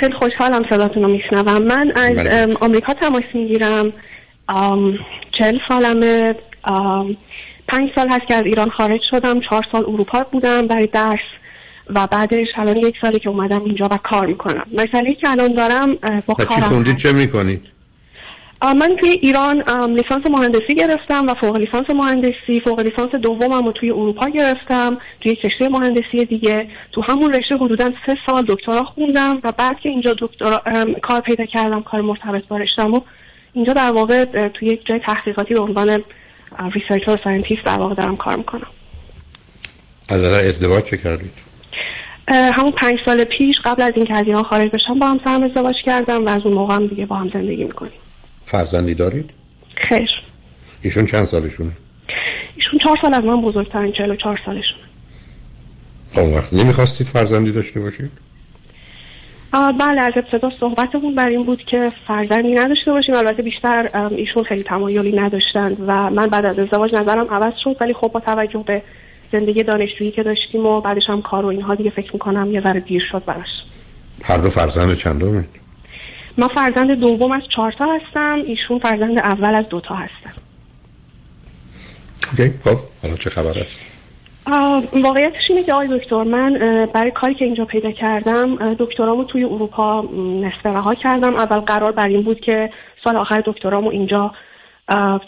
خیلی خوشحالم صداتون رو میشنوم. من از بله. آمریکا تماس می‌گیرم. چل سالمه. پنج سال هست که از ایران خارج شدم. چهار سال اروپا بودم برای درس و بعدش الان یک سالی که اومدم اینجا و کار می‌کنم. مسئله که الان دارم با و چی کارم خوندید چه می‌کنید من توی ایران لیسانس مهندسی گرفتم و فوق لیسانس مهندسی فوق لیسانس دومم رو توی اروپا گرفتم توی رشته مهندسی دیگه. تو همون رشته حدودا سه سال دکترا خوندم و بعد که اینجا دکترا کار پیدا کردم کار مرتبط با رشتم و اینجا در واقع توی یک جای تحقیقاتی به عنوان researcher scientist در واقع دارم کار می‌کنم. از ازدواج چه کردید؟ همون پنج سال پیش قبل از اینکه از ایران خارج بشم با همسرم ازدواج کردم و از اون موقع هم دیگه با هم زندگی می‌کنیم. فرزندی دارید؟ خیر. ایشون چند سالشونه؟ ایشون چهار سال از من بزرگترین چهل و چهار سالشون خب اون وقت نمی‌خواستید فرزندی داشته باشید؟ بله از ابتدا صحبتمون بر این بود که فرزندی نداشته باشیم. البته بیشتر ایشون خیلی تمایلی نداشتند و من بعد از ازدواج نظرم عوض شد ولی خب با توجه به زندگی دانشجویی که داشتیم و بعدش هم کار و اینها دیگه فکر می‌کنم یه ذره دیر شد براش. هر دو فرزند چندمید؟ من فرزند دوم از چهار تا هستم ایشون فرزند اول از دوتا هستم Okay خب حالا چه خبر است؟ واقعیتش اینه که آقای دکتر من برای کاری که اینجا پیدا کردم دکترامو توی اروپا نصف رها کردم. اول قرار بر این بود که سال آخر دکترامو اینجا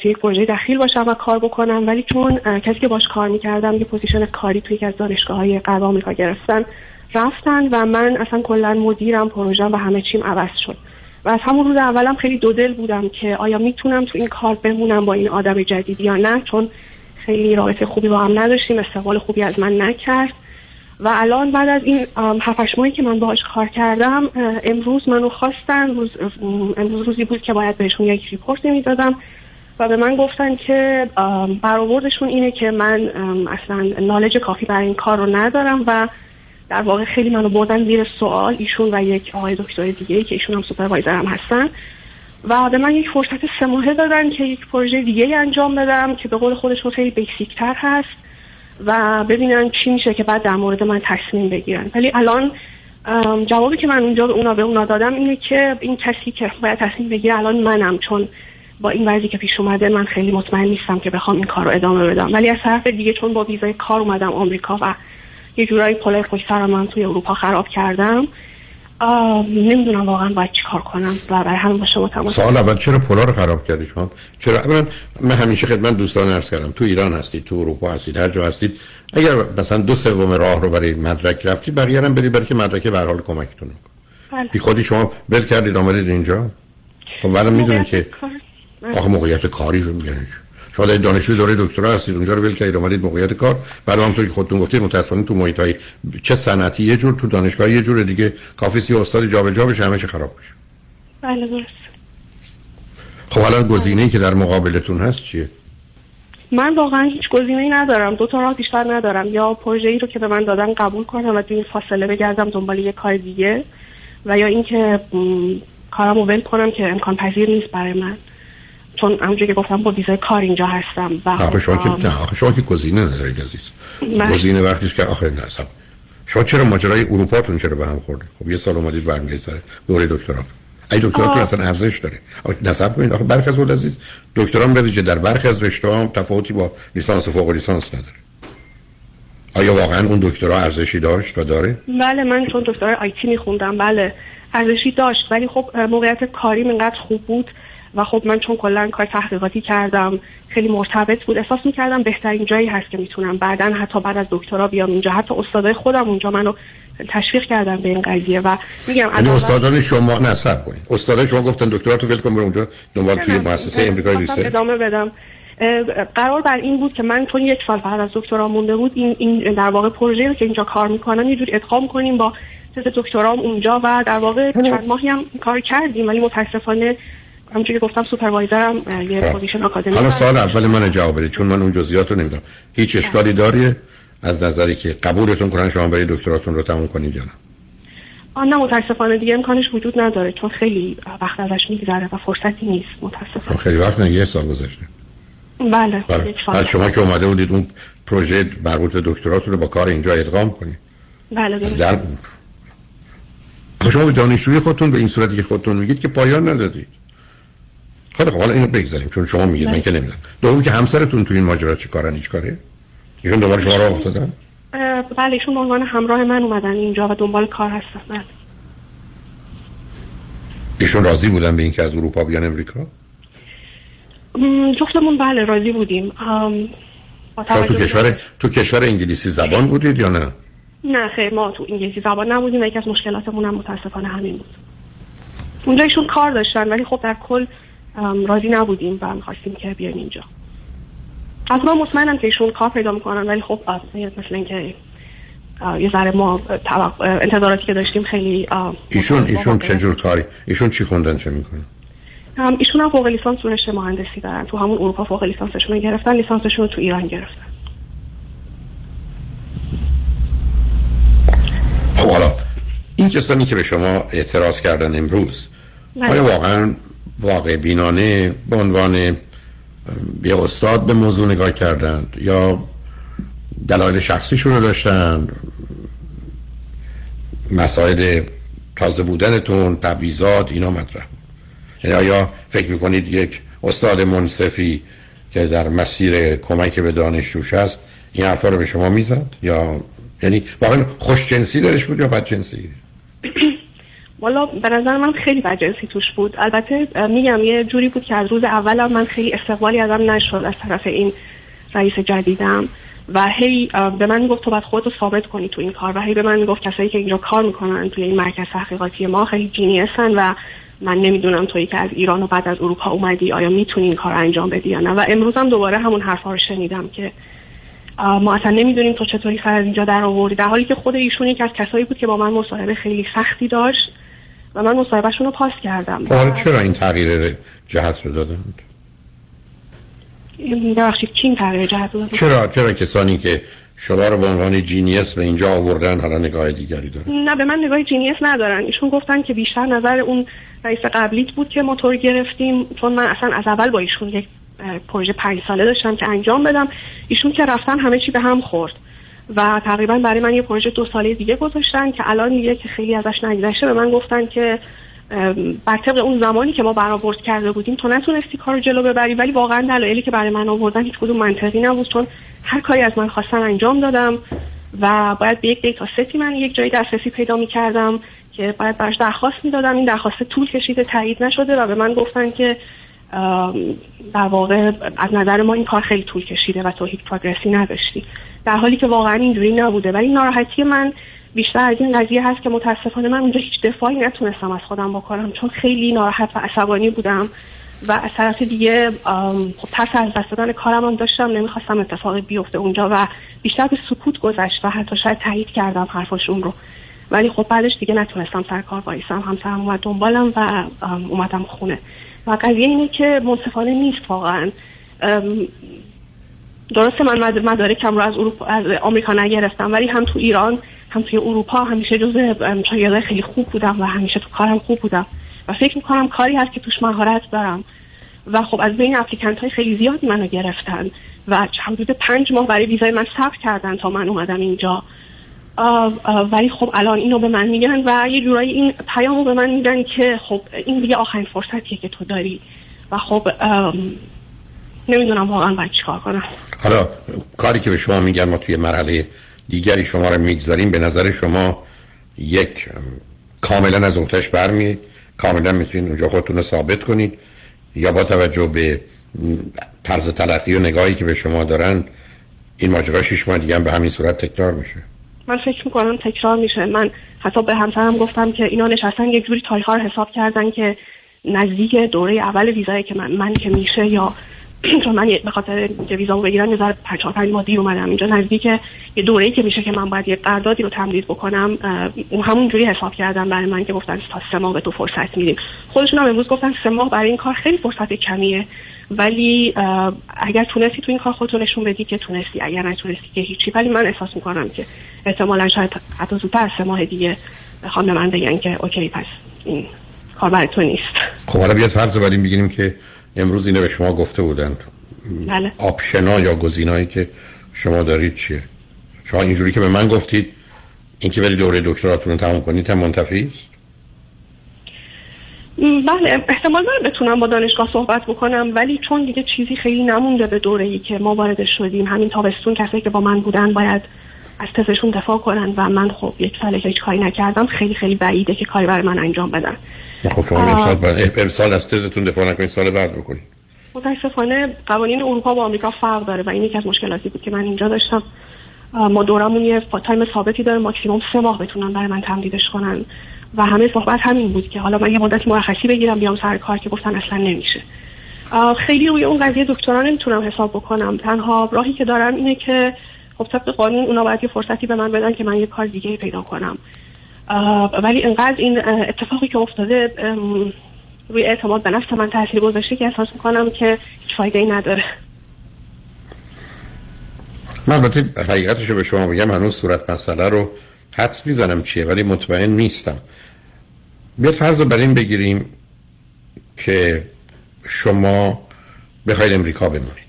توی یک پروژه دخیل باشم و کار بکنم. ولی چون کسی که باش کار می‌کردم یه position کاری توی یکی از دانشگاه های غرب آمریکا گرفتن رفتن و من اصلا کلا مدیرم پروژم و همه چیم عوض شد. و از همون روز اولم خیلی دودل بودم که آیا می‌تونم تو این کار بمونم با این آدم جدید یا نه چون خیلی رابطه خوبی با هم نداشتیم استقبال خوبی از من نکرد. و الان بعد از این ام، هفت هشت ماهی که من باهاش کار کردم امروز منو خواستن روز ام، امروز روزی بود که باید بهشون یک report می‌دادم و به من گفتن که برآوردشون اینه که من اصلا knowledge کافی برای این کار رو ندارم و در واقع خیلی منو بردن زیر سوال ایشون و یک آقای دکتر دیگه که ایشون هم supervisor م هستن. و به من یک فرصت سه ماهه دادن که یک پروژه دیگه انجام بدم که به قول خودشون خیلی بیسیک تر هست و ببینن چی میشه که بعد در مورد من تصمیم بگیرن. ولی الان جوابی که من اونجا به اونا به اونا دادم اینه که این کسی که باید تصمیم بگیره الان منم چون با این وضعی که پیش اومده من خیلی مطمئن نیستم که بخوام این کار رو ادامه بدم. ولی از طرف دیگه چون با ویزای کار اومدم آمریکا و یه جورایی پلای پشت من توی اروپا خراب کردم. نمی‌دونم واقعا باید چی کار کنم و برای همین با شما تماس سوال اول چرا پلا رو خراب کردی شما؟ چرا؟ اولا من همیشه خدمت دوستان عرض کردم تو ایران هستید تو اروپا هستید هر جا هستید. اگر مثلا دو سوم راه رو برای مدرک رفتید بقیه هم برید برای که مدرک به حال کمکتون بله. بی خودی شما بل کردید آمدید اینجا؟ خب ولی می‌دونید که آخه موقعیت کاری رو میگن شما در دانشجوی دوره دکترا هستید اونجا رو ول کردید اومدید موقعیت کار. بعد همونطور که خودتون گفتید متأسفانه تو محیط های چه صنعتی یه جور تو دانشگاه یه جور دیگه کافی سی استاد جابجا بشه همه چی خراب بشه. بله درست. خب حالا گزینه‌ای که در مقابلتون هست چیه؟ من واقعا هیچ گزینه‌ای ندارم. دو تا راه بیشتر ندارم. یا پروژه ای رو که به من دادن قبول کنم و این فاصله بگردم دنبال یه کار دیگه و یا اینکه کارمو ول کنم که امکان پذیر نیست برای من. چون همونجوری که گفتم با ویزای کار اینجا هستم و آخه شما که نه آخه شما که گزینه ندارید عزیز. بله. گزینه وقتی که آخه نه اصلا شما چرا ماجرای اروپاتون چرا به هم خورده خب یه سال اومدید برمیگردید سر دوره دکترا. ای دکتراتون. اصلا ارزش داره. نصب کنید. آخه برخی از عزیز دکترا هم که در برخی از رشته هم تفاوتی با لیسانس و فوق لیسانس نداره. آیا واقعا اون دکترا ارزشی داشت و داره؟ بله من چون دکترای آیتی میخوندم بله ارزشی داشت. ولی خب موقعیت کاری اینقدر خوب بود و خب من چون کلا کار تحقیقاتی کردم خیلی مرتبط بود. احساس می‌کردم بهترین جایی هست که می‌تونم. بعدا حتی بعد از دکترا بیام اینجا. حتی استادای خودم اونجا منو تشویق کردن به این قضیه و میگم از یعنی اول- استادان شما نه صبر کنید. استادان شما گفتن دکتراتو ول کن برو اونجا دنبال توی مؤسسه امریکای research. ادامه بدم. قرار بر این بود که من چون یک سال بعد از دکترا مونده بود این, این در واقع پروژه رو که اینجا کار می‌کنم یه جور ادغام کنیم با تز دکترام اونجا و در واقع چند ماهی هم کار کردیم. ولی متاسفانه همونجوری گفتم supervisor م یه خب. position آکادمی حالا. سال اول من جواب بدید چون من اون جزئیات رو نمی‌دونم. هیچ اشکالی داره از نظری که قبولتون کنن شما برای دکتراتون رو تموم کنید یا نه؟ نه متاسفانه دیگه امکانش وجود نداره چون خیلی وقت ازش میگذره و فرصتی نیست خب متاسفانه خیلی وقت نه یه سال گذشته. بله بله. بعد شما که اومده بودید اون پروژه مربوط به دکتراتون رو با کار اینجا ادغام کنید بله درست. در شما به دانشجوی خودتون به این صورتی که خودتون میگید که پایان ندادید. خیلی خب حالا اینو بگذاریم چون شما میگید من که نمی‌دونم. دوم که همسرتون تو این ماجرا چی کارن هیچ کاره ایشون دوباره شما را افتادن؟ بله ایشون به عنوان همراه من اومدن اینجا و دنبال کار هستن بله. ایشون راضی بودن به اینکه از اروپا بیان امریکا؟ جفتمون بله راضی بودیم. تو کشور تو کشور انگلیسی زبان بودید یا نه؟ نه خیر ما تو انگلیسی زبان نبودیم و یکی از مشکلاتمون هم متاسفانه همین بود. اونجا ایشون کار داشتن ولی خب در کل راضی نبودیم و می‌خواستیم که بیایم اینجا. از ما مطمئنم که ایشون کار پیدا می‌کنن ولی خب مثل اینکه یه ذره ما انتظاراتی که داشتیم خیلی ایشون ایشون چه جور کاری؟ ایشون چی خوندن چه می‌کنن؟ ایشون هم فوق لیسانس رشته مهندسی دارن. تو همون اروپا فوق لیسانسشون گرفتن لیسانسشون رو تو ایران گرفتن. خب حالا این کسانی که به شما اعتراض کردن امروز بله. آیا واقعا واقع بینانه به عنوان یه استاد به موضوع نگاه کردند یا دلایل شخصیشون رو داشتن مسائل تازه بودنتون تبعیضات اینا مطرح. یعنی آیا فکر می‌کنید یک استاد منصفی که در مسیر کمک به دانشجوش هست این حرفا رو به شما می‌زد؟ یا یعنی واقعا خوش جنسی درش بود یا بد جنسی والا به نظر من خیلی بجنسی توش بود. البته میگم یه جوری بود که از روز اول من خیلی استقبالی ازم نشد از طرف این رئیس جدیدم و هی به من می‌گفت تو باید خودتو ثابت کنی تو این کار و هی به من می‌گفت کسایی که اینجا کار می‌کنن توی این مرکز تحقیقاتی ما خیلی جینیسن و من نمی‌دونم تویی که از ایران و بعد از اروپا اومدی آیا می‌تونی این کار انجام بدی یا نه؟ و امروز هم دوباره همون حرفا رو شنیدم که ما اصلا نمی‌دونیم تو چطوری سر اینجا در آوردی. در حالی که خود ایشون یک از کسایی بود که با من مصاحبه خیلی سختی داشت. و من مصاحبهشون رو پاس کردم. حالا چرا این تغییر جهت رو دادند؟ ببخشید چین تغییر جهت رو چرا چرا کسانی که شما رو به عنوان جینیس به اینجا آوردن حالا نگاه دیگری دارن؟ نه به من نگاه جینیس ندارن. ایشون گفتن که بیشتر نظر اون رئیس قبلیت بود که موتور گرفتیم چون من اصلا از اول با ایشون یک پروژه پنج ساله داشتم که انجام بدم. ایشون که رفتن همه چی به هم خورد. و تقریبا برای من یه پروژه دو ساله دیگه گذاشتن که الان دیگه که خیلی ازش نگذشته. به من گفتن که بر طبق اون زمانی که ما برآورد کرده بودیم تو نتونستی کار جلو ببری ولی واقعا دلایلی که برای من آوردن هیچ کدوم منطقی نبود چون هر کاری از من خواستن انجام دادم و باید به یک دیتا ستی من یک جایی دسترسی پیدا می کردم که باید براش درخواست می‌دادم. این درخواست طول کشیده تایید نشده و به من گفتن که در واقع از نظر ما این کار خیلی طول کشیده و تو هیچ پروگرسی نداشتی. در حالی که واقعا اینجوری نبوده. ولی ناراحتی من بیشتر از این قضیه هست که متاسفانه من اونجا هیچ دفاعی نتونستم از خودم بکنم چون خیلی ناراحت و عصبانی بودم و از طرف دیگه خب ترس از دست دادن کارم هم داشتم نمی‌خواستم اتفاقی بیفته اونجا و بیشتر به سکوت گذشت و حتی شاید تایید کردم حرفاشون رو. ولی خب بعدش دیگه نتونستم سر کار وایسم همسرم اومد دنبالم و اومدم خونه. و قضیه اینه که منصفانه نیست واقعا. درسته من مدارکم رو از, اروپا، از آمریکا نگرفتم ولی هم تو ایران هم توی اروپا همیشه جز شاگردای خیلی خوب بودم و همیشه تو کارم خوب بودم. و فکر می‌کنم کاری هست که توش مهارت دارم. و خب از بین اپلیکنت های خیلی زیادی منو گرفتن و حدود پنج ماه برای ویزای من صبر کردن تا من اومدم اینجا. ولی خب الان اینو به من میگن و یه جورایی این پیامو به من میدن که خب این دیگه آخرین فرصتیه که تو داری. و خب نمی‌دونم واقعا باید چیکار کنم. حالا کاری که به شما میگن ما توی مرحله دیگری شما رو می‌گذاریم. به نظر شما یک کاملا از اونتش برمیید کاملا می‌تونید اونجا خودتون رو ثابت کنید. یا با توجه به طرز تلقی و نگاهی که به شما دارن این ماجرا شش ماه دیگه هم به همین صورت تکرار میشه. من فکر می‌کنم تکرار میشه. من حتی به همسرم گفتم که اینا نشستن یک جوری تاریخ رو حساب کردن که نزدیک دوره اول ویزایی که من, من که میشه یا چون من به خاطر که ویزامو بگیرم یه ذره چهار پنج ماه دیر اومدم اینجا نزدیک یه دوره‌ای که میشه که من باید یه قراردادی رو تمدید بکنم اون همون جوری حساب کردم برای من که گفتن تا سه ماه به تو فرصت میدیم. خودشون هم امروز گفتن سه ماه برای این کار خیلی فرصت کمیه. ولی اگر تونستی تو این کار خودتو نشون بدی که تونستی اگر نتونستی که هیچی. ولی من احساس می‌کنم که احتمالا شاید حتی زودتر سه ماه دیگه بخوام به من بگن که اوکی پس این کار برای تو نیست. خب حالا بیاد فرض بریم بگیریم که امروز اینو به شما گفته بودن. بله. آپشنا یا گزینایی که شما دارید چیه؟ شما اینجوری که به من گفتید اینکه برید دوره دکتراتون رو تموم کنید هم منتفی است؟ بله احتمال داره بتونم با دانشگاه صحبت بکنم ولی چون دیگه چیزی خیلی نمونده به دوره ای که ما وارد شدیم همین تابستون کسایی که با من بودن باید از تزشون دفاع کنن و من خب یک ساله که هیچ کاری نکردم خیلی خیلی بعیده که کاری برای من انجام بدن. خب شما امسال, امسال از تزتون دفاع نکنید سال بعد بکنید. متاسفانه قوانین اروپا با آمریکا فرق داره و این یکی از مشکلاتی بود که من اینجا داشتم. ما دورمون یه تایم ثابتی داره ماکسیموم سه ماه بتونن برای من تمدیدش کنن. و همه صحبت همین بود که حالا من یه مدت مرخصی بگیرم بیام سر کار که گفتن اصلا نمیشه. خیلی روی اون قضیه دکترا نمی‌تونم حساب بکنم. تنها راهی که دارم اینه که خب طبق قانون اونا باید یه فرصتی به من بدن که من یه کار دیگه پیدا کنم. ولی انقدر این اتفاقی که افتاده روی اعتماد به نفس من تاثیر گذاشته که احساس می‌کنم که هیچ فایده ای نداره. من البته حقیقتشو به شما بگم هنوز صورت مسئله رو حدس می‌زنم چیه ولی مطمئن نیستم. بیاد فرض بر این بگیریم که شما بخواید امریکا بمونید.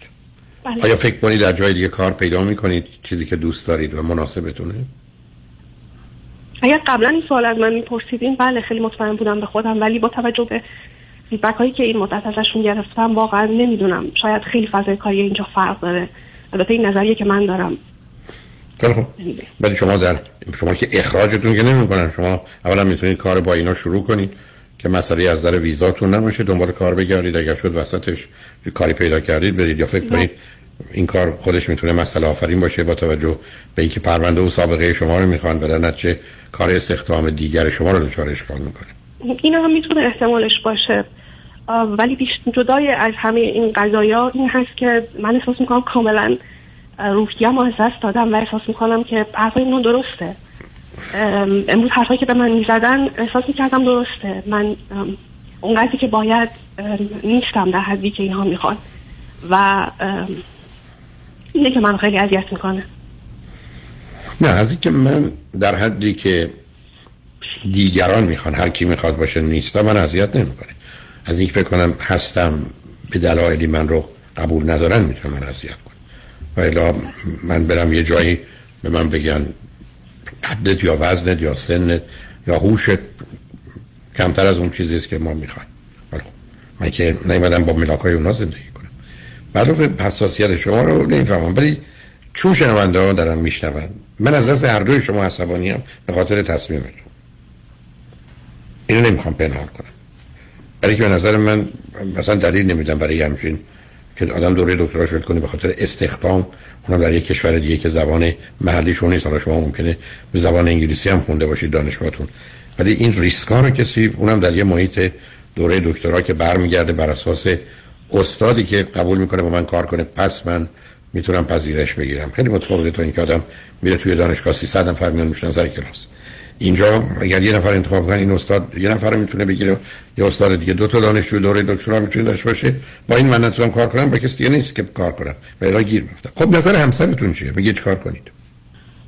بله. آیا فکر کنید در جای دیگه کار پیدا می‌کنید چیزی که دوست دارید و مناسبتونه؟ اگر قبلا این سوال از من میپرسیدین بله خیلی مطمئن بودم به خودم ولی با توجه به فیدبک هایی که این مدت ازشون گرفتم واقعا نمی‌دونم شاید خیلی فضای کاری اینجا فرق داره. البته این نظریه که من دارم. خیلی خوب. ولی شما در شما که اخراجتون که نمی‌کنن شما اولا می‌تونید کار با اینا شروع کنید که مسئله از نظر ویزاتون نباشه دنبال کار بگردید اگر شد وسطش کاری پیدا کردید برید یا فکر کنید این کار خودش می‌تونه مسئله آفرین باشه با توجه به اینکه پرونده و سابقه شما رو می‌خوان و در نتیجه کار استخدام دیگر شما رو دچار اشکال می‌کنه. این هم می‌تونه احتمالش باشه. ولی بیشتر جدای از همه این قضایا این هست که من احساس می‌کنم کاملا روحیم از دست دادم و احساس می‌کنم که حرفای اینو درسته. امروز حرفایی که به من می‌زدن احساس می‌کردم درسته. من اونقدری که باید نیستم در حدی که اینها می‌خوان. و اینه که من خیلی اذیت می‌کنه. نه از اینکه من در حدی که دیگران می‌خوان هر کی می‌خواد باشه نیستم من اذیت نمی‌کنه از اینکه فکر کنم هستم به دلایلی من رو قبول ندارن می‌تونم من اذیت کنم. و الا من برم یه جایی به من بگن قدت یا وزنت یا سنت یا هوشت کمتر از اون چیزیست که ما می‌خوایم. ولی خب من که نیومدم با ملاکای اونا زندگی علاوه حساسیت شما رو نمی‌فهمم ولی چون شنونده ها دارن میشنون من از دست هر دوی شما عصبانی هم به خاطر تصمیمتون اینو نمی‌خوام پنهان کنم. برای که به نظر من مثلا دلیل نمیدم برای همچین که آدم دوره دکتراش ول کنه به خاطر استخدام اونم در یک کشور دیگه که زبان محلیشون نیست. حالا شما ممکنه به زبان انگلیسی هم خونده باشید دانشگاهتون. ولی این ریسکا رو کسی اونم در یه محیط دوره دکترا که برمیگرده بر اساس استادی که قبول می‌کنه با من کار کنه پس من می‌تونم پذیرش بگیرم. خیلی متفاوته تا اینکه آدم میره توی دانشگاه 300 نفر میان میشن سر کلاس. اینجا اگر یه نفر انتخاب کنن این استاد یه نفر می‌تونه بگیره یه استاد دیگه دو تا دانشجو دوره دکترا می‌تونه داشته باشه. با این من نتونم کار کنم با کسی دیگه نیست که کار کنم. و الا گیر میفتم خب نظر همسرتون چیه؟ بگید چیکار کنید.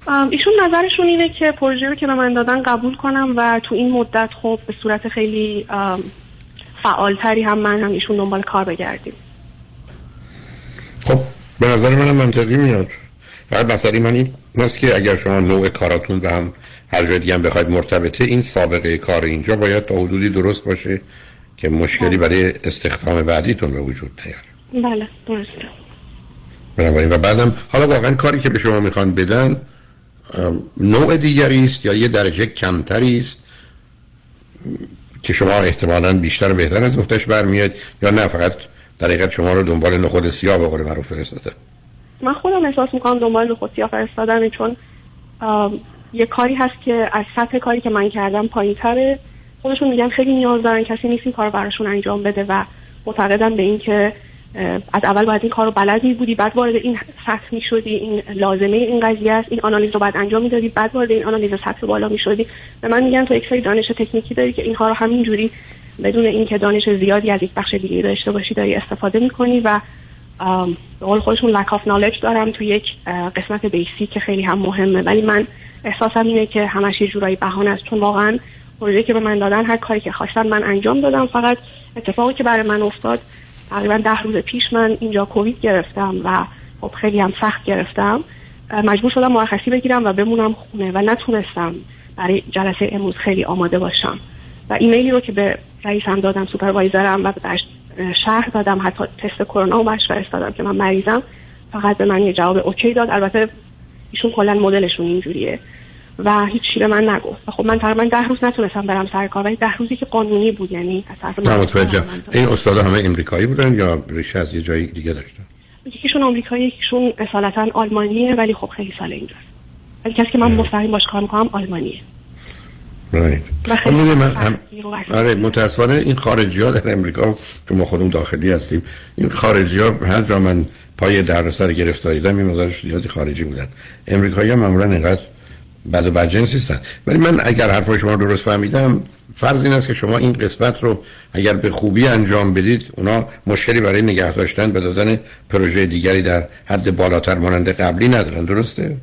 ایشون نظرشون اینه که پروژه رو که من دادن قبول کنم و تو این مدت خب به صورت خیلی فعالتری هم من هم ایشون دنبال کار بگردیم. خب به نظر منم منطقی میاد. فقط مسئله من این است که اگر شما نوع کاراتون به هم هر جای دیگه هم بخواید مرتبطه این سابقه کار اینجا باید تا حدودی درست باشه که مشکلی بله. برای استخدام بعدیتون به وجود نیاره بله درسته. بنابراین و بعدم حالا واقعا کاری که به شما می‌خوان بدن نوع دیگری است یا یه درجه کمتری است؟ که شما احتمالا بیشتر و بهتر از نقطش برمیاد یا نه فقط در حقیقت شما رو دنبال نخود سیاه به قول معروف فرستاده. من خودم احساس می‌کنم دنبال نخود سیاه فرستادن چون یه کاری هست که از سطح کاری که من کردم پایین تره خودشون میگن خیلی نیاز دارن کسی نیست این کار براشون انجام بده و معتقدن به این که از اول باید این کار رو بلدی بودی بعد وارد این سطح می شدی این لازمه این قضیه است این آنالیز رو بعد انجام می‌دادی بعد وارد این آنالیز سطح بالا می شدی به من میگن تو یک سری دانش تکنیکی داری که اینها رو همینجوری بدون اینکه دانش زیادی از یک بخش دیگه داشته باشی داری استفاده می‌کنی و به قول خودشون لک آف نالج دارم تو یک قسمت بیسی که خیلی هم مهمه. ولی من احساسم اینه که همش یه جورایی بهانه است. چون واقعا پروژه که به من دادن هر کاری که خواستن من انجام دادم. فقط اتفاقی که برای من افتاد تقریبا ده روز پیش من اینجا کووید گرفتم و خب خیلی هم سخت گرفتم. مجبور شدم مرخصی بگیرم و بمونم خونه و نتونستم برای جلسه امروز خیلی آماده باشم. و ایمیلی رو که به رئیسم دادم supervisor م و به شهر دادم حتی تست کرونا و برش فرستادم که من مریضم فقط به من یه جواب okay داد. البته ایشون کلا مدلشون اینجوریه. و هیچی به من نگفت. خب من تقریبا ده روز نتونستم برم سر کار ولی ده روزی که قانونی بود یعنی متوجه. این استاد همه امریکایی بودن یا ریشه از یه جایی دیگه داشتن؟ یکیشون آمریکایی یکیشون اصالتا آلمانیه ولی خب خیلی سال اینجاست ولی کسی که من مستقیم باش کار می‌کنم آلمانیه. خب من هم... آره متاسفانه این خارجی ها در امریکا که ما خودمون داخلی هستیم این خارجی ها هر جا من پای در سر گرفتاری دادم این مقدارش زیادی خارجی بودن. امریکایی ها معمولا اینقدر بد و بدجنس نیستن ولی من اگر حرف شما درست فهمیدم فرض این است که شما این قسمت رو اگر به خوبی انجام بدید اونا مشکلی برای نگه داشتن به دادن پروژه دیگری در حد بالاتر مانند قبلی ندارن. درسته؟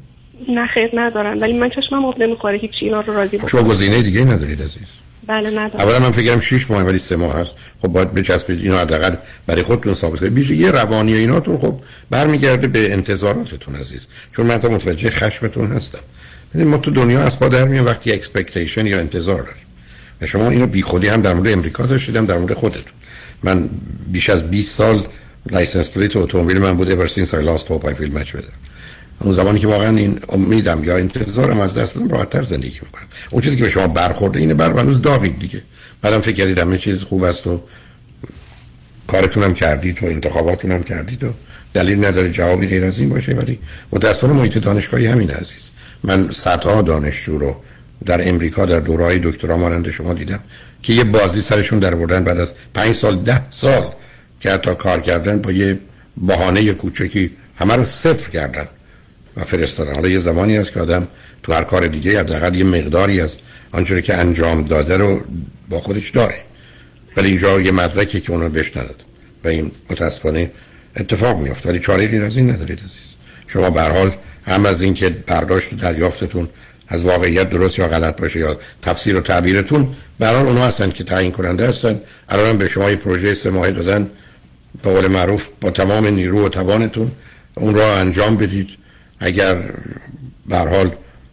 نه خیر ندارن. ولی من چشمم آب نمی‌خوره هیچ اینا رو راضی شما گزینه دیگه ندارید عزیز؟ بله ندارم. اولا من فکرم 6 ماه ولی 3 ماه هست. خب باید بچسبید اینو حداقل برای خودتون ثابت کنید. یه روانی ایناتون خب برمیگرده به انتظاراتتون عزیز. چون من تا متوجه خشمتون هستم. ما تو دنیا از در میان وقتی expectation یا انتظار داریم. شما اینو بیخودی هم در مورد امریکا داشتید هم در مورد خودتون. من بیش از 20 سال license plate اتومبیل من بوده ever since I lost hope I feel much better. اون زمانی که واقعا این امیدم یا انتظارم از دست دادم راحتتر زندگی می‌کنم. اون چیزی که به شما برخورده اینه بر هنوز داغید دیگه. بعدم فکر کردید همه چیز خوب است و کارتونم کردید و انتخاباتونم کردید و دلیل نداره جوابی غیر از این باشه ولی متاسفانه محیط دانشگاهی همین عزیز. من صدها دانشجو رو در امریکا در دورهای دکترا مانند شما دیدم که یه بازی سرشون در بردن بعد از پنج سال ده سال که حتی کار کردن با یه بهانه کوچکی همه رو صفر کردن و فرستادن. حالا یه زمانی هست که آدم تو هر کار دیگه حداقل یه مقداری از آنچه که انجام داده رو با خودش داره. ولی اینجا یه مدرکی که اونو بهش نداد و این متاسفانه اتفاق میفته ولی چاره غیر از این ندارید عزیز. شما به حال هم از اینکه برداشت و دریافتتون از واقعیت درست یا غلط باشه یا تفسیر و تعبیرتون برای اونها هستن که تعیین کننده هستن. الان به شما یه پروژه سه ماهه دادن. به قول معروف با تمام نیرو و توانتون اون را انجام بدید. اگر به حال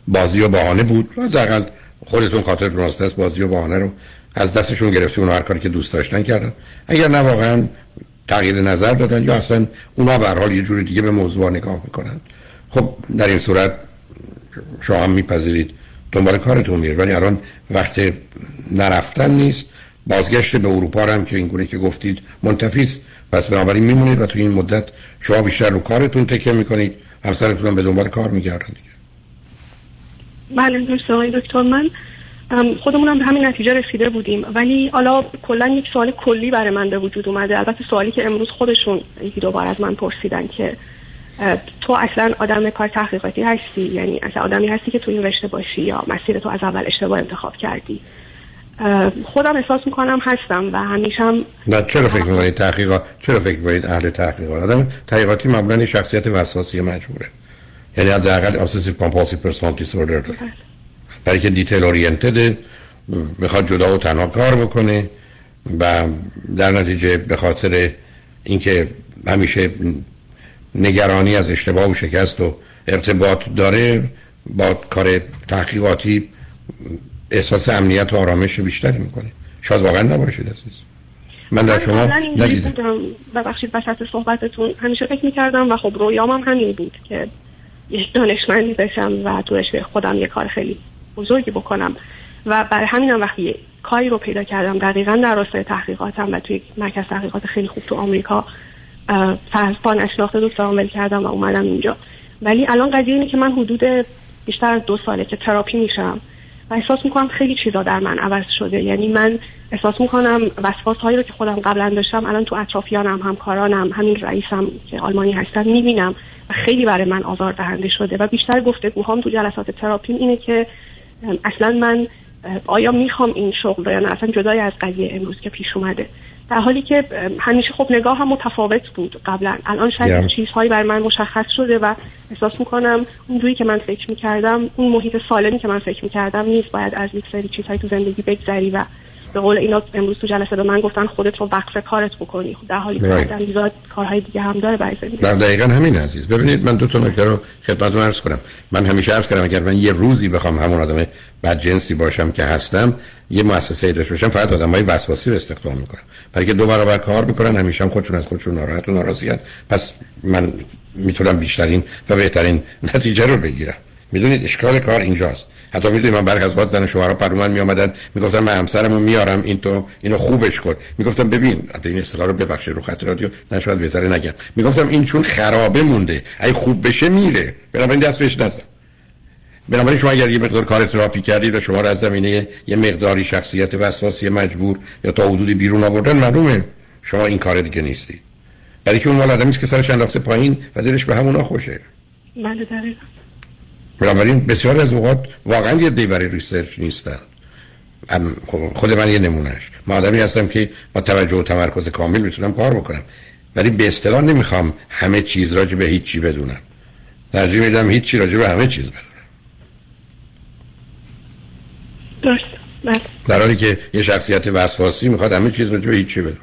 بازی و بهانه بود حداقل خودتون خاطر راست است بازی و بهانه رو از دستشون گرفتی اون هر کاری که دوست داشتن کردن. اگر نه واقعا تغییر نظر دادن یا اصلا اونا به حال یه جور دیگه به موضوع نگاه می‌کنن. خب در این صورت شما هم میپذیرید دنبال کارتون میره ولی الان وقت نرفتن نیست. بازگشت به اروپا هم که اینگونه که گفتید منتفیست پس بنابراین میمونید و تو این مدت شما بیشتر رو کارتون تکه می‌کنید. همسرتون هم به دنبال کار میگردن دیگه. بله درسته دکتر. من خودمونم به همین نتیجه رسیده بودیم. ولی حالا کلا یک سوال کلی برای من به وجود اومده. البته سوالی که امروز خودشون یکی دوبار از من پرسیدن که تو اصلا آدم کار تحقیقاتی هستی؟ یعنی اصلا آدمی هستی که تو این رشته باشی یا مسیر تو از اول اشتباه انتخاب کردی؟ خودم احساس می‌کنم هستم و همیشم نه چرا فکر می‌کنید تحقیقات چرا فکر می‌کنید اهل تحقیقات؟ آدم تحقیقاتی معمولا شخصیت وسواسی مجبوره. یعنی حداقل obsessive compulsive personality disorder. داره. برای که دیتیل اورینتد می‌خواد جدا و تنها کار بکنه و در نتیجه به خاطر اینکه همیشه نگرانی از اشتباه و شکست و ارتباط داره با کار تحقیقاتی احساس امنیت و آرامش بیشتری می‌کنه. شاید واقعا نباشید عزیز من در شما ندیدم. ببخشید وسط صحبتتون. همیشه فکر می‌کردم و خب رویام هم همین بود که یک دانشمندی بشم و تو رشته خودم یه کار خیلی بزرگی بکنم. و برای همینم وقتی کاری رو پیدا کردم دقیقا در راستای تحقیقاتم و توی مرکز تحقیقات خیلی خوب تو آمریکا فرض نشناخته دکترام ول کردم و اومدم اینجا. ولی الان قضیه اینه که من حدود بیشتر از دو ساله که تراپی میشم و احساس می‌کنم خیلی چیزا در من عوض شده. یعنی من احساس می‌کنم وسواس هایی رو که خودم قبلا داشتم الان تو اطرافیانم همکارانم همین رئیسم که آلمانی هستن می‌بینم و خیلی برای من آزار دهنده شده. و بیشتر گفتگوهام تو جلسات تراپی اینه که اصلا من آیا می‌خوام این شغل رو یا نه؟ اصلا جدای از قضیه امروز که پیش اومده. در حالی که همیشه خب نگاه هم متفاوت بود قبلا الان شاید yeah. چیزهایی برای من مشخص شده و احساس می‌کنم اونجوری که من فکر می‌کردم اون محیط سالمی که من فکر می‌کردم نیست باید از یک سری چیزهایی تو زندگی بگذری و به قول اینا امروز تو جلسه به من گفتن خودت رو وقف کارت بکنی. در حالی که کارهای دیگه هم داره برای زندگی. دقیقا همین عزیز. ببینید من دو تا نکته رو خدمتتون عرض کنم. من همیشه عرض کردم اگر من یه روزی بخوام همون آدم بد جنسی باشم که هستم یه مؤسسه داشته باشم فقط آدمای وسواسی رو استخدام می‌کنم. برای که دو برابر کار می‌کنن همیشه هم خودشون از خودشون ناراحت و ناراضیان پس من می‌تونم بیشترین و بهترین نتیجه رو بگیرم. می‌دونید اشکال کار اینجاست. حتی می‌دونید من برخ از وقت زن شوهرها پر من می آمدن می‌گفتن من همسرمو میارم این تو اینو خوبش کن. می‌گفتم ببین حتی این اصطلاح رو ببخشید رو خط رادیو نشاید بهتره نگم. می‌گفتم این چون خرابه مونده. ای خوب بشه میره. بنابراین دست بهش نزن. بنابراین شما اگر یه مقدار کار تراپی کردید و شما را از زمینه یه مقداری شخصیت وسواسی مجبور یا تا حدودی بیرون آوردن معلومه. شما این کار دیگه نیستی. برای که اون مال آدمی که سرش انداخته پایین و دلش به همونا خوشه. بله بنابراین بسیار از اوقات واقعا آیدیل برای research نیستن. خب خود من یه نمونهش من آدمی هستم که با توجه و تمرکز کامل می‌تونم کار بکنم. ولی به اصطلاح نمی‌خوام همه چیز راجع به هیچ چی بدونم. ترجیح میدم هیچ چی راجع به همه چیز بدونم. درست. بله. در حالی که یه شخصیت وسواسی می‌خواد همه چیز راجع به هیچ چی بدونه.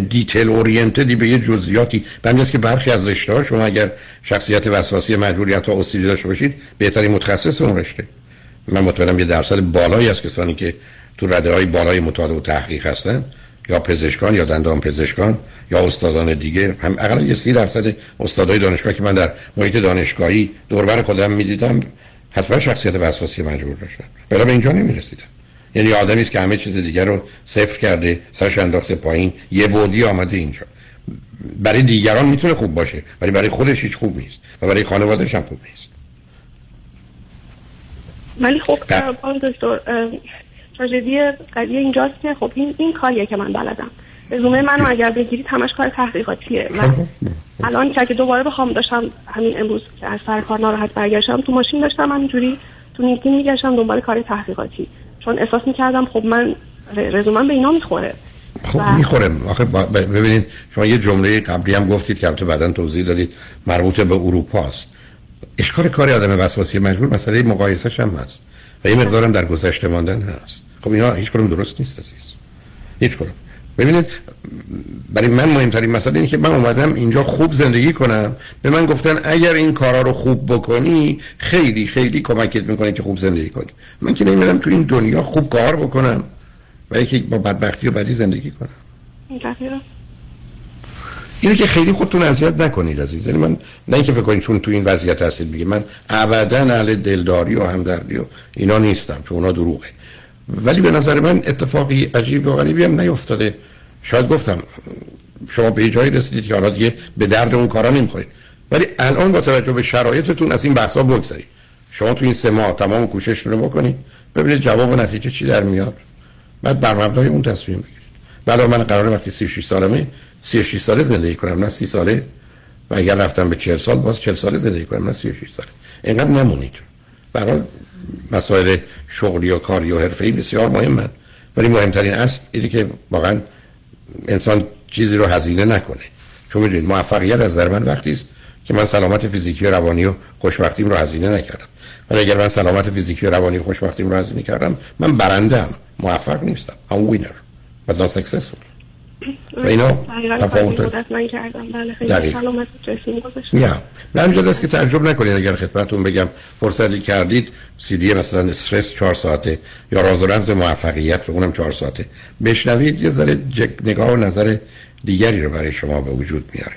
دیتیل اورینتدی به یه جزئیاتی. به که برخی از رشته ها شما اگر شخصیت وسواسی مجبوریت یا اوسیدی داشته باشید بهترین متخصص اون رشته. من مطمئنم یه درصد بالایی از کسانی که تو رده های بالای مطالعه و تحقیق هستن یا پزشکان یا دندان پزشکان یا استادان دیگه. هم اقلا یه سی درصد استادای دانشگاه که من در محیط دانشگاهی دوربر خودم می‌دیدم حتما شخصیت وسواسی مجبور داشتن. بلا به اینجا نمی‌رسیدم یعنی آدمی است که همه چیز دیگر رو صفر کرده سرش انداخته پایین یه بودی آمده اینجا. برای دیگران می‌تونه خوب باشه ولی برای خودش هیچ خوب نیست و برای خانوادهش هم خوب نیست. ولی خب دکتر تراژدی قضیه اینجاست که خب این این کاریه که من بلدم. رزومه منو اگر بگیرید همش کار تحقیقاتیه. و خب. الان که دوباره بخوام داشتم همین امروز که از سر کار ناراحت برگشتم تو ماشین داشتم همینجوری تو نیمتین میگشتم دنبال کار تحقیقاتی. چون احساس می‌کردم خب من رزومم به اینا می‌خوره. خب و... می‌خوره. آخه ببینید شما یه جمله قبلی هم گفتید که البته بعدا توضیح دادید مربوط به اروپا است. اشکال کار آدم وسواسی مجبور مسئله مقایسش هم هست. و یه مقدارم در گذشته ماندن هست. خب اینا هیچ کدوم درست نیست عزیز. هیچ کدوم ببینید برای من مهمترین مسئله اینه که من اومدم اینجا خوب زندگی کنم. به من گفتن اگر این کارا رو خوب بکنی خیلی خیلی کمکت می‌کنه که خوب زندگی کنی. من که نمی‌دونم تو این دنیا خوب کار بکنم و که با بدبختی و بدی زندگی کنم. اینه که خیلی خودتون اذیت نکنید عزیز. یعنی من نه اینکه فکر کنید چون تو این وضعیت هستید بگید من ابدا اهل دلداری و همدردی و اینا نیستم چون اونا دروغه. ولی به نظر من اتفاقی عجیب و غریبی هم نیفتاده. شاید گفتم شما به جایی رسیدید که حالا دیگه به درد اون کارا نمی‌خورید. ولی الان با توجه به شرایطتون از این بحثا بگذارید شما تو این سه ماه تمام کوششتون رو بکنید ببینید جواب و نتیجه چی در میاد. بعد بر مبنای اون تصمیم بگیرید. بعد من قراره وقتی 36 سالمه 36 ساله زندگی کنم نه 30 ساله. و اگر رفتم به 40 سال باز 40 ساله زندگی کنم نه 36 ساله. اینقدر نمونید. برای مسائل شغلی و کاری و حرفه‌ای بسیار مهمه ولی مهمترین اصل اینه که واقعا انسان چیزی رو هزینه نکنه. چون می‌دونید موفقیت از در من وقتی است که من سلامت فیزیکی و روانی و خوشبختیم رو هزینه نکردم. ولی اگر من سلامت فیزیکی و روانی و خوشبختیم رو هزینه کردم من برنده ام موفق نیستم. هم وینر but not successful. اینا؟ تفاوت به همینجا دست که تعجب نکنید اگر خدمتون بگم فرصتی کردید سی دی مثلا استرس چهار ساعته یا راز و رمز موفقیت رو اونم چهار ساعته. بشنوید یه ذره نگاه و نظر دیگری رو برای شما به وجود میاره.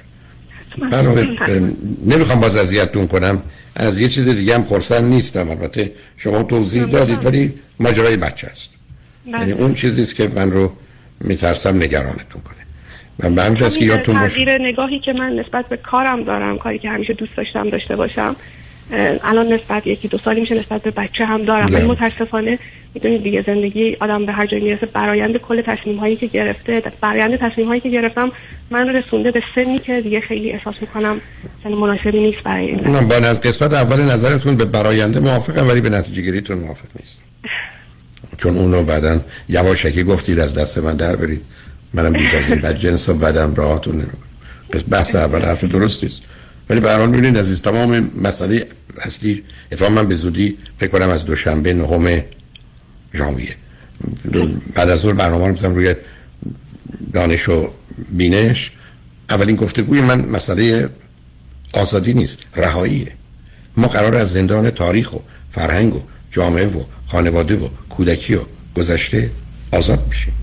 نمی‌خوام باز اذیتتون کنم. از یه چیز دیگه هم خرسن نیستم. البته شما توضیح دادید ولی ماجرای بچه است. بله. یعنی اون چیزیست که من رو میترسم نگرانتون کنه. من به همین که یادتون باشه. نگاهی که من نسبت به کارم دارم کاری که همیشه دوست داشتم داشته باشم الان نسبت یکی دو سالی میشه نسبت به بچه هم دارم. ولی متاسفانه می‌دونید دیگه زندگی آدم به هر جایی می‌رسه. برایند کل تصمیم هایی که گرفته برایند تصمیم هایی که گرفتم من رسونده به سنی که دیگه خیلی احساس می‌کنم سن مناسبی نیست برای این با قسمت اول نظرتون به براینده موافقم ولی به نتیجه گیریتون موافق نیست چون اونو بعدا یواشکی گفتید از دست من در برید. منم بیش از این بد جنس و نمی‌کنم. پس بحث اول حرف درستی است ولی به هر حال می‌بینید عزیز تمام مسئله اصلی اتفاقا من به زودی فکر کنم از دوشنبه نهم ژانویه. بعد از ظهر برنامه رو روی دانش و بینش. اولین گفتگوی من مسئله آزادی نیست رهاییه. ما قرار از زندان تاریخ و فرهنگ و جامعه و خانواده و کودکی و گذشته آزاد بشیم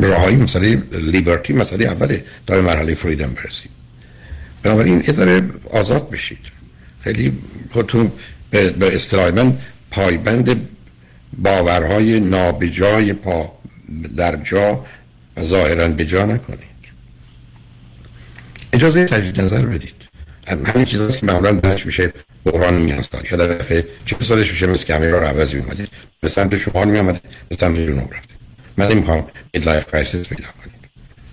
رهایی مسئله لیبرتی مسئله اوله تا مرحله فریدم برسیم بنابراین یه آزاد بشید. خیلی خودتون به اصطلاح من پایبند باورهای نابجای پا در جا و ظاهرا به جا نکنید. اجازه تجدید نظر بدید. همین چیزاست که معمولا بهش میشه بحران میان سال. یا در دفعه چه سالش میشه مثل که همه را عوض میمادید به سمت شما میامده به سمت جنوب رفته. من نمی‌خوام این لایف کرایسیس پیدا کنید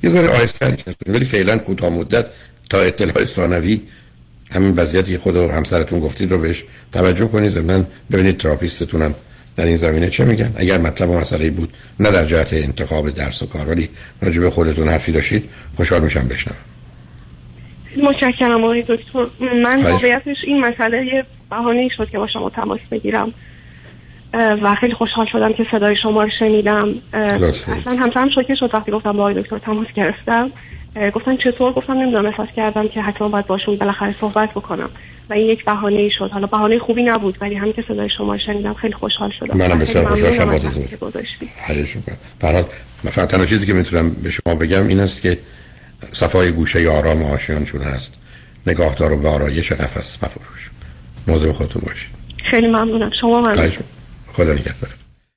یه ذره ولی فعلا کوتاه مدت تا اطلاع ثانوی همین وضعیتی خود و همسرتون گفتید رو بهش توجه کنید. ضمن ببینید تراپیستتونم در این زمینه چه میگن. اگر مطلب و مسئله بود نه در جهت انتخاب درس و کار ولی راجع به خودتون حرفی داشتید خوشحال میشم بشنوم. متشکرم آقای دکتر. من واقعیتش این مسئله یه بهانه شد که با شما تماس بگیرم. و خیلی خوشحال شدم که صدای شما رو شنیدم. اصلا همسرم شوکه شد وقتی گفتم با آقای دکتر تماس گرفتم. گفتن چطور؟ گفتم نمی‌دونم احساس کردم که حتما باید باشون بالاخره صحبت بکنم. و این یک بهانه ای شد. حالا بهانه خوبی نبود ولی همین که صدای شما شنیدم خیلی خوشحال شدم. منم بسیار خوشحال شدم. برات فقط تنها چیزی که می‌تونم به شما بگم این است که صفای گوشه آرام و آشیان چون هست. نگاهدار و به آرایش نفس مفروش. موضوع خودتون باشید. خیلی ممنونم. شما ممنونم خدا نگهدار.